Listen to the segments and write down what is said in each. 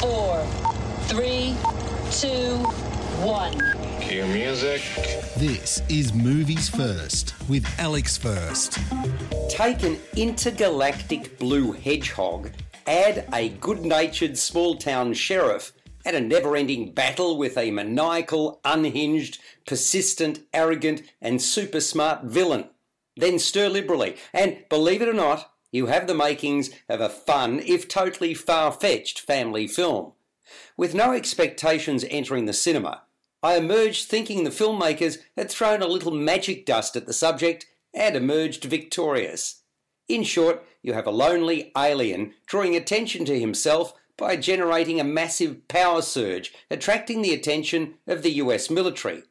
four, three, two, one. Cue music. This is Movies First with Alex First. Take an intergalactic blue hedgehog, add a good natured small town sheriff, and a never ending battle with a maniacal, unhinged, persistent, arrogant, and super smart villain. Then stir liberally, and believe it or not, you have the makings of a fun, if totally far fetched, family film. With no expectations entering the cinema, I emerged thinking the filmmakers had thrown a little magic dust at the subject and emerged victorious. In short, you have a lonely alien drawing attention to himself by generating a massive power surge, attracting the attention of the US military.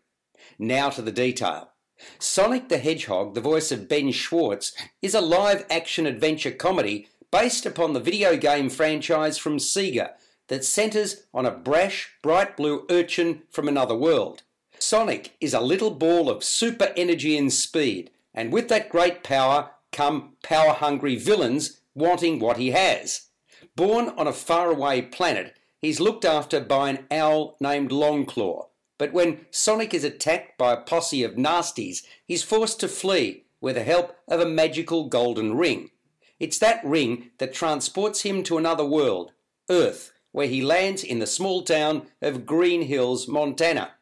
Now to the detail. Sonic the Hedgehog, the voice of Ben Schwartz, is a live action adventure comedy based upon the video game franchise from Sega that centres on a brash, bright blue urchin from another world. Sonic is a little ball of super energy and speed, and with that great power come power hungry villains wanting what he has. Born on a faraway planet, he's looked after by an owl named Longclaw. But when Sonic is attacked by a posse of nasties, he's forced to flee with the help of a magical golden ring. It's that ring that transports him to another world, Earth, where he lands in the small town of Green Hills, Montana.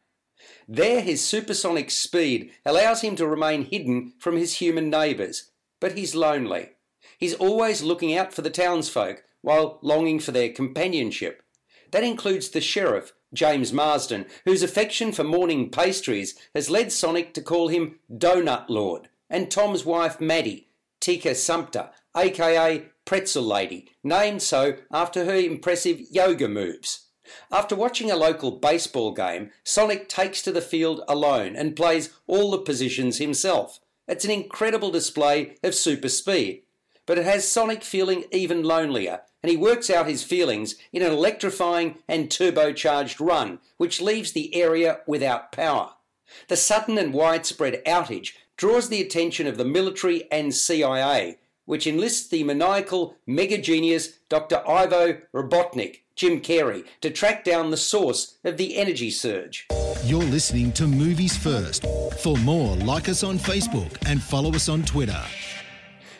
There, his supersonic speed allows him to remain hidden from his human neighbours, but he's lonely. He's always looking out for the townsfolk while longing for their companionship. That includes the sheriff, James Marsden, whose affection for morning pastries has led Sonic to call him Donut Lord, and Tom's wife Maddie, Tika Sumpter, aka Pretzel Lady, named so after her impressive yoga moves. After watching a local baseball game, Sonic takes to the field alone and plays all the positions himself. It's an incredible display of super speed, but it has Sonic feeling even lonelier, and he works out his feelings in an electrifying and turbocharged run, which leaves the area without power. The sudden and widespread outage draws the attention of the military and CIA, which enlists the maniacal mega genius Dr. Ivo Robotnik, Jim Carrey, to track down the source of the energy surge. You're listening to Movies First. For more, like us on Facebook and follow us on Twitter.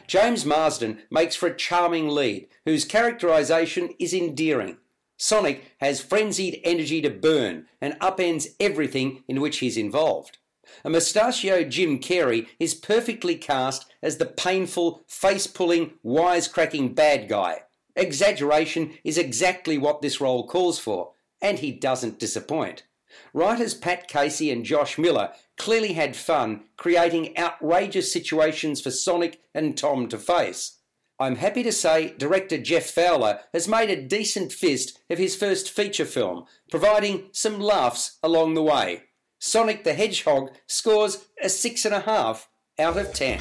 James Marsden makes for a charming lead, whose characterisation is endearing. Sonic has frenzied energy to burn and upends everything in which he's involved. A mustachioed Jim Carrey is perfectly cast as the painful, face pulling, wisecracking bad guy. Exaggeration is exactly what this role calls for, and he doesn't disappoint. Writers Pat Casey and Josh Miller clearly had fun creating outrageous situations for Sonic and Tom to face. I'm happy to say director Jeff Fowler has made a decent fist of his first feature film, providing some laughs along the way. Sonic the Hedgehog scores a 6.5 out of 10.